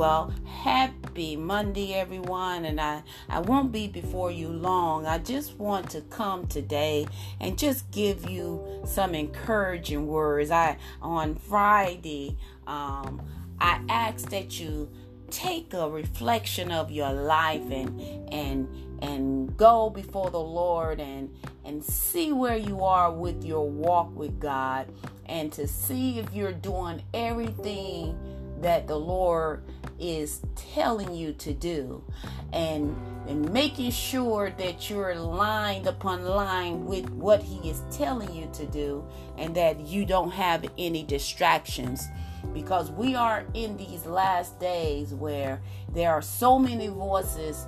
Well, happy Monday, everyone, and I, I won't be before you long. I just want to come today and just give you some encouraging words. I on Friday, um, I asked that you take a reflection of your life and and and go before the Lord and and see where you are with your walk with God and to see if you're doing everything that the Lord is telling you to do and and making sure that you're lined upon line with what he is telling you to do and that you don't have any distractions. Because we are in these last days where there are so many voices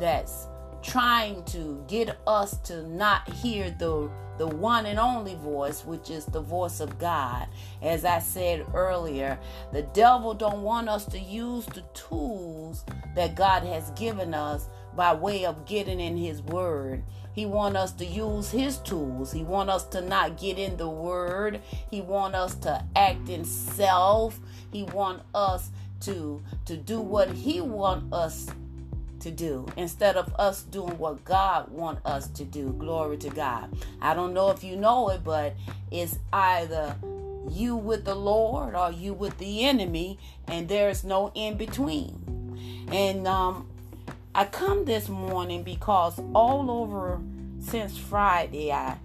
that's trying to get us to not hear the the one and only voice which is the voice of God. As I said earlier the devil don't want us to use the tools that God has given us by way of getting in his word. He want us to use his tools. He want us to not get in the word. He want us to act in self. He want us to to do what he want us to do instead of us doing what God want us to do. Glory to God. I don't know if you know it, but it's either you with the Lord or you with the enemy, and there's no in between. And um, I come this morning because all over since Friday, I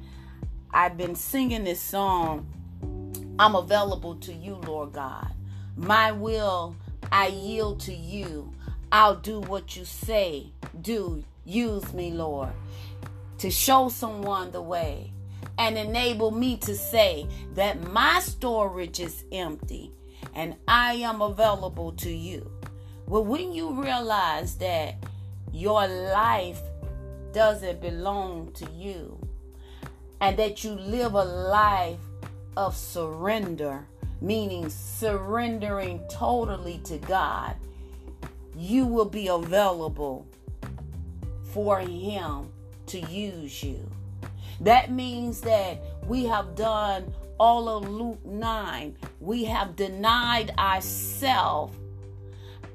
I've been singing this song. I'm available to you, Lord God. My will I yield to you. I'll do what you say. Do use me, Lord, to show someone the way and enable me to say that my storage is empty and I am available to you. Well, when you realize that your life doesn't belong to you and that you live a life of surrender, meaning surrendering totally to God you will be available for Him to use you. That means that we have done all of Luke 9. We have denied ourselves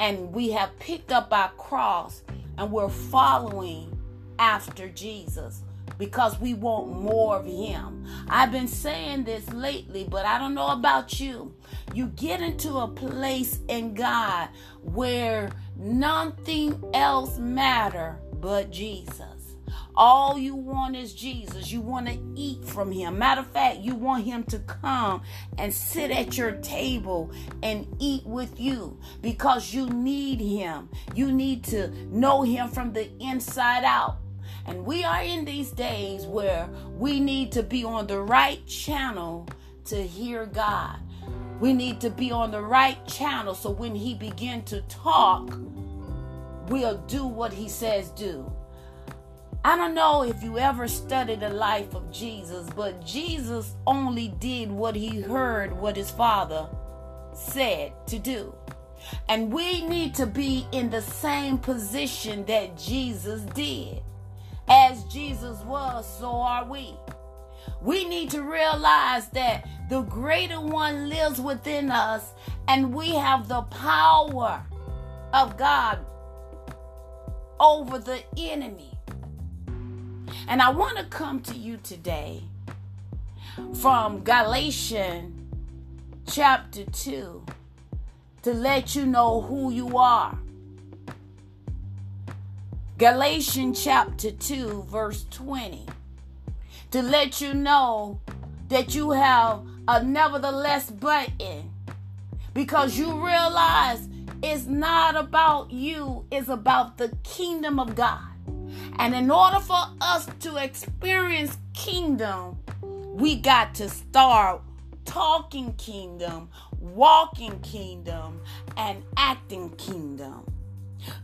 and we have picked up our cross and we're following after Jesus because we want more of Him. I've been saying this lately, but I don't know about you. You get into a place in God where nothing else matter but Jesus. All you want is Jesus. You want to eat from him. Matter of fact, you want him to come and sit at your table and eat with you because you need him. You need to know him from the inside out. And we are in these days where we need to be on the right channel to hear God. We need to be on the right channel so when he begin to talk, we'll do what he says do. I don't know if you ever studied the life of Jesus, but Jesus only did what he heard what his father said to do. And we need to be in the same position that Jesus did. As Jesus was, so are we. We need to realize that the greater one lives within us, and we have the power of God over the enemy. And I want to come to you today from Galatians chapter 2 to let you know who you are. Galatians chapter 2, verse 20. To let you know that you have a nevertheless button because you realize it's not about you, it's about the kingdom of God. And in order for us to experience kingdom, we got to start talking kingdom, walking kingdom, and acting kingdom.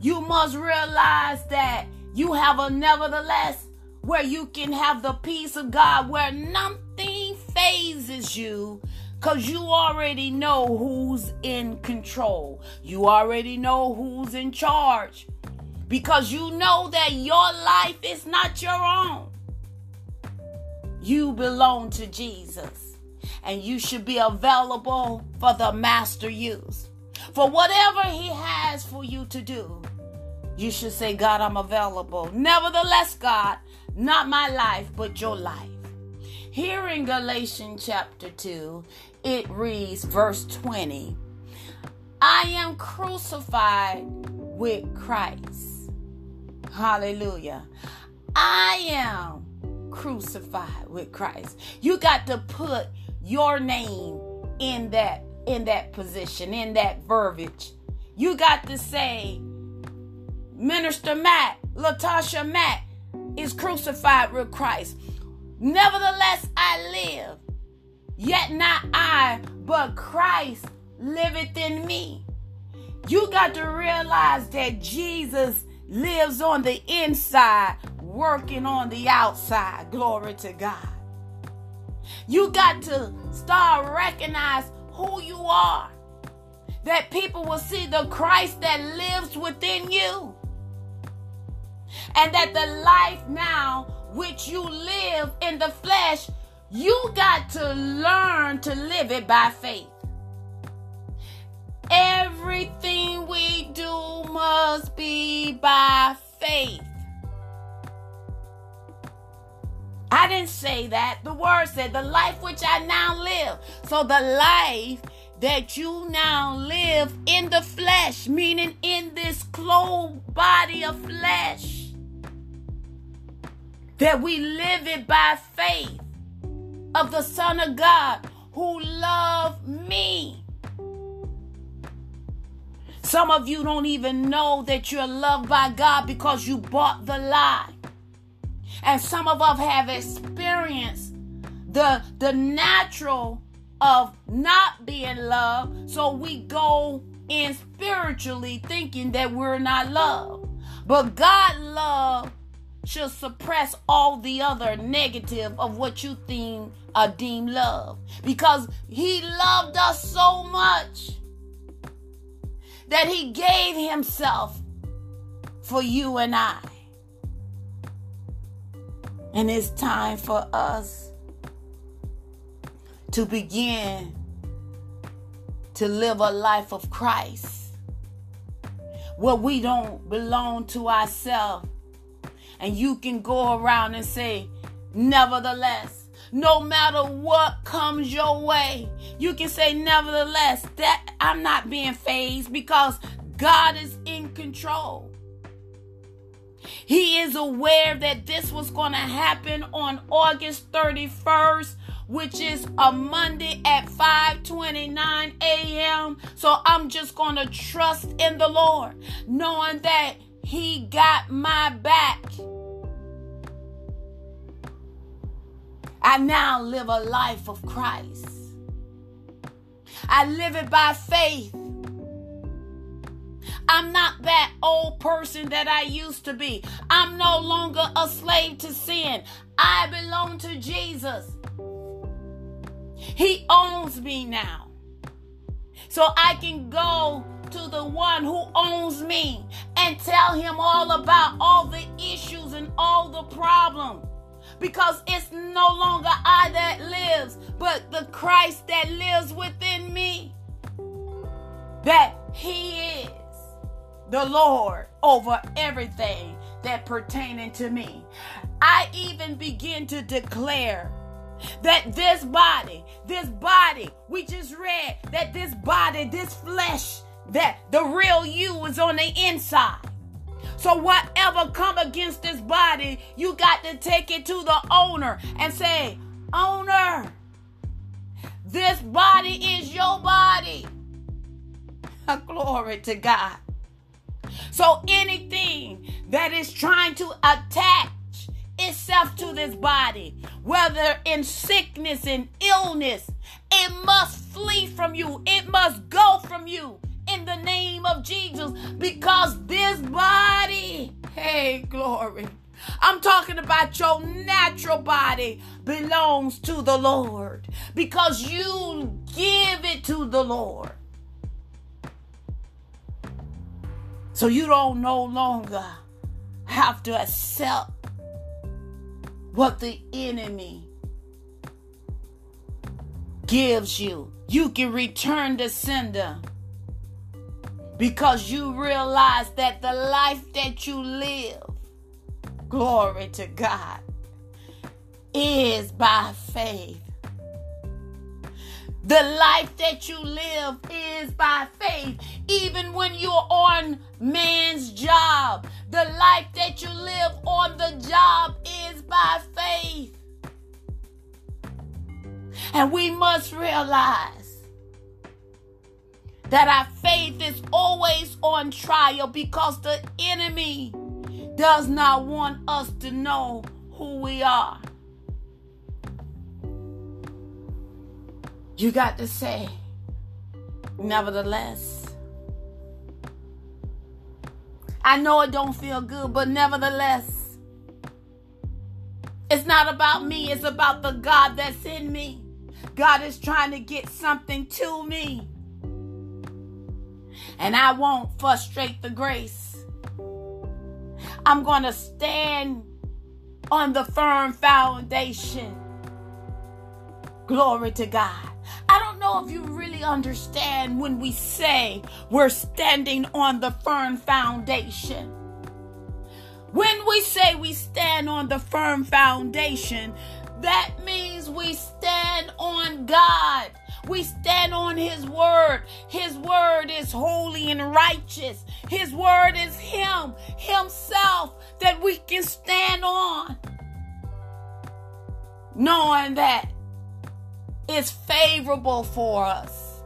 You must realize that you have a nevertheless where you can have the peace of God where nothing fazes you because you already know who's in control. You already know who's in charge because you know that your life is not your own. You belong to Jesus and you should be available for the master use. For whatever He has for you to do, you should say, God, I'm available. Nevertheless, God, not my life, but your life. Here in Galatians chapter 2, it reads, verse 20 I am crucified with Christ. Hallelujah. I am crucified with Christ. You got to put your name in that in that position, in that verbiage. You got to say, Minister Mack, Latasha Mack is crucified with Christ. Nevertheless, I live. Yet not I, but Christ liveth in me. You got to realize that Jesus lives on the inside, working on the outside. Glory to God. You got to start recognize who you are. That people will see the Christ that lives within you. And that the life now which you live in the flesh, you got to learn to live it by faith. Everything we do must be by faith. I didn't say that. The word said, the life which I now live. So the life that you now live in the flesh, meaning in this clothed body of flesh, that we live it by faith of the Son of God who loved me. Some of you don't even know that you're loved by God because you bought the lie. And some of us have experienced the, the natural of not being loved. So we go in spiritually thinking that we're not loved. But God love should suppress all the other negative of what you think uh, are deemed love. Because he loved us so much that he gave himself for you and I. And it's time for us to begin to live a life of Christ where we don't belong to ourselves. And you can go around and say, nevertheless, no matter what comes your way, you can say, nevertheless, that I'm not being fazed because God is in control. He is aware that this was going to happen on August 31st, which is a Monday at 5:29 a.m. So I'm just going to trust in the Lord, knowing that he got my back. I now live a life of Christ. I live it by faith. I'm not that old person that I used to be. I'm no longer a slave to sin. I belong to Jesus. He owns me now. So I can go to the one who owns me and tell him all about all the issues and all the problems. Because it's no longer I that lives, but the Christ that lives within me. That he is the Lord over everything that pertaining to me. I even begin to declare that this body, this body, we just read that this body, this flesh, that the real you is on the inside. So whatever come against this body, you got to take it to the owner and say, "Owner, this body is your body." Glory to God. So anything that is trying to attach itself to this body, whether in sickness and illness, it must flee from you. It must go from you in the name of Jesus because this body, hey, glory. I'm talking about your natural body belongs to the Lord because you give it to the Lord. So you don't no longer have to accept what the enemy gives you. You can return the sender because you realize that the life that you live, glory to God, is by faith. The life that you live is by faith. Even when you're on man's job, the life that you live on the job is by faith. And we must realize that our faith is always on trial because the enemy does not want us to know who we are. You got to say, nevertheless. I know it don't feel good, but nevertheless. It's not about me, it's about the God that's in me. God is trying to get something to me. And I won't frustrate the grace. I'm going to stand on the firm foundation. Glory to God. I don't know if you really understand when we say we're standing on the firm foundation. When we say we stand on the firm foundation, that means we stand on God. We stand on His Word. His Word is holy and righteous. His Word is Him, Himself, that we can stand on. Knowing that is favorable for us.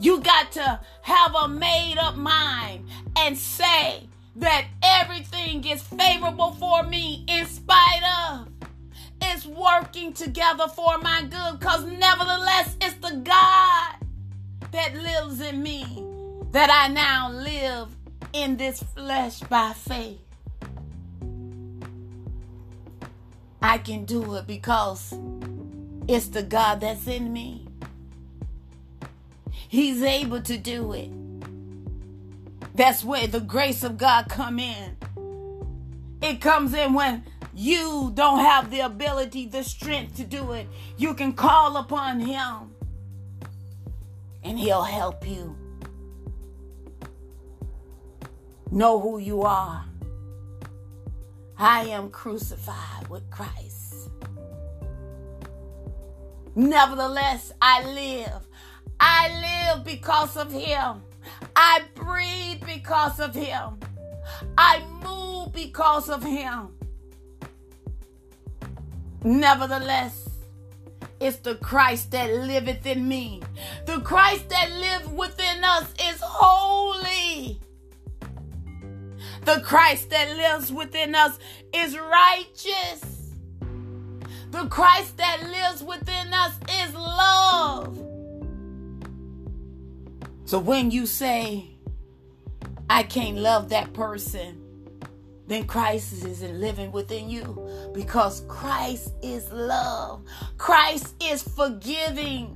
You got to have a made up mind and say that everything is favorable for me in spite of. Working together for my good because nevertheless, it's the God that lives in me that I now live in this flesh by faith. I can do it because it's the God that's in me. He's able to do it. That's where the grace of God come in. It comes in when you don't have the ability, the strength to do it. You can call upon him and he'll help you. Know who you are. I am crucified with Christ. Nevertheless, I live. I live because of him. I breathe because of him. I move because of him. Nevertheless, it's the Christ that liveth in me. The Christ that lives within us is holy. The Christ that lives within us is righteous. The Christ that lives within us is love. So when you say, I can't love that person, then Christ isn't living within you because Christ is love. Christ is forgiving.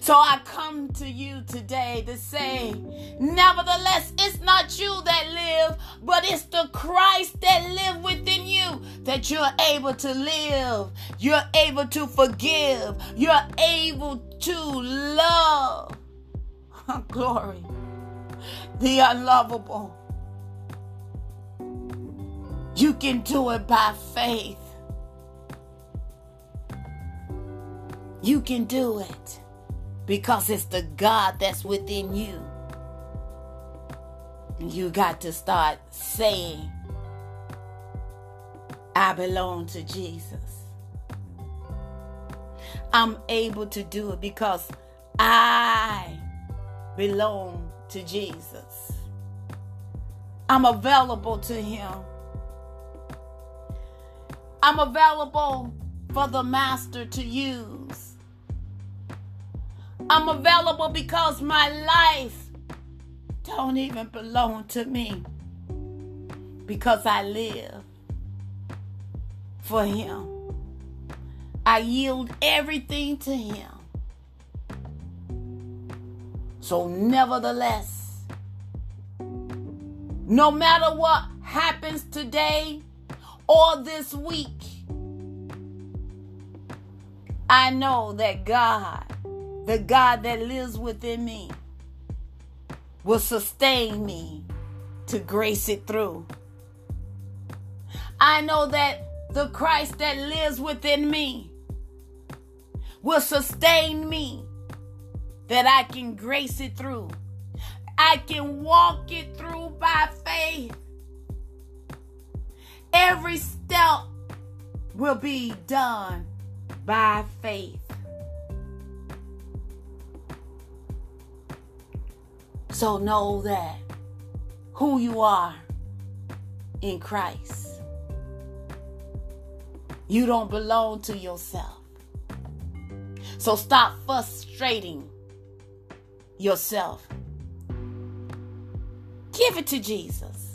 So I come to you today to say, nevertheless, it's not you that live, but it's the Christ that live within you that you're able to live. You're able to forgive. You're able to love. Glory. The unlovable. You can do it by faith. You can do it because it's the God that's within you. You got to start saying, I belong to Jesus. I'm able to do it because I belong to Jesus. I'm available to Him. I'm available for the Master to use. I'm available because my life don't even belong to me. Because I live for him. I yield everything to him. So nevertheless, no matter what happens today or this week, I know that God the God that lives within me, will sustain me to grace it through. I know that the Christ that lives within me will sustain me that I can grace it through. I can walk it through by faith. Every step will be done by faith. So know that who you are in Christ. You don't belong to yourself. So stop frustrating yourself. Give it to Jesus.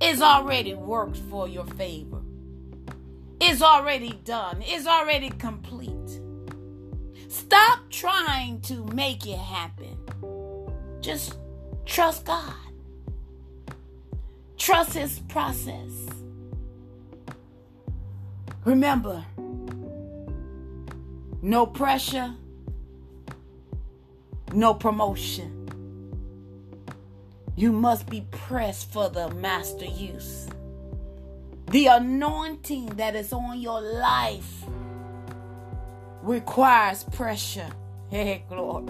It's already worked for your favor. It's already done. It's already complete. Stop trying to make it happen. Just trust God. Trust His process. Remember, no pressure, no promotion. You must be pressed for the master use. The anointing that is on your life requires pressure. Hey, glory.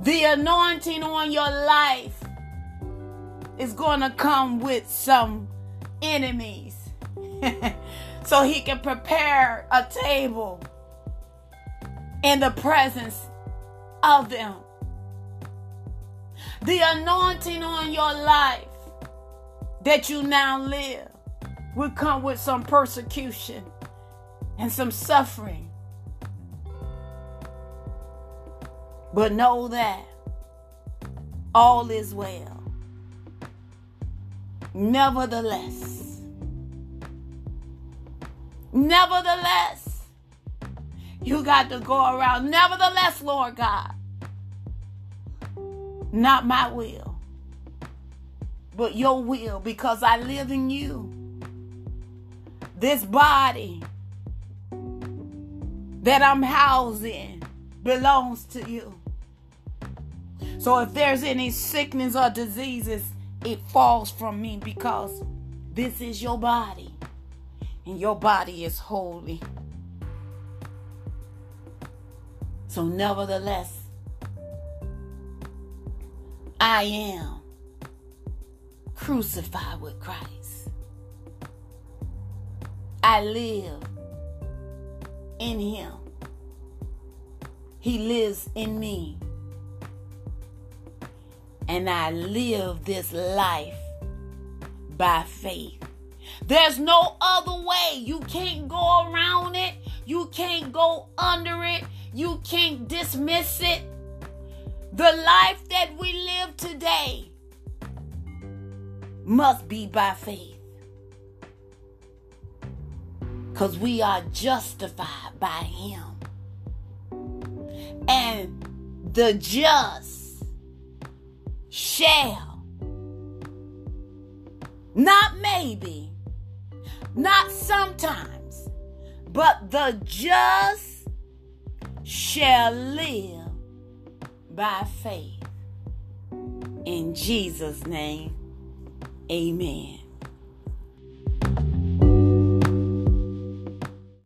The anointing on your life is going to come with some enemies. so he can prepare a table in the presence of them. The anointing on your life that you now live will come with some persecution and some suffering. But know that all is well. Nevertheless, nevertheless, you got to go around. Nevertheless, Lord God, not my will, but your will, because I live in you. This body that I'm housing belongs to you. So if there's any sickness or diseases, it falls from me because this is your body and your body is holy. So, nevertheless, I am crucified with Christ. I live in Him, He lives in me and I live this life by faith. There's no other way. You can't go around it. You can't go under it. You can't dismiss it. The life that we live today must be by faith. Because we are justified by Him. And the just shall. Not maybe, not sometimes, but the just shall live by faith. In Jesus' name, amen.